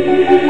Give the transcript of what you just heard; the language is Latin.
in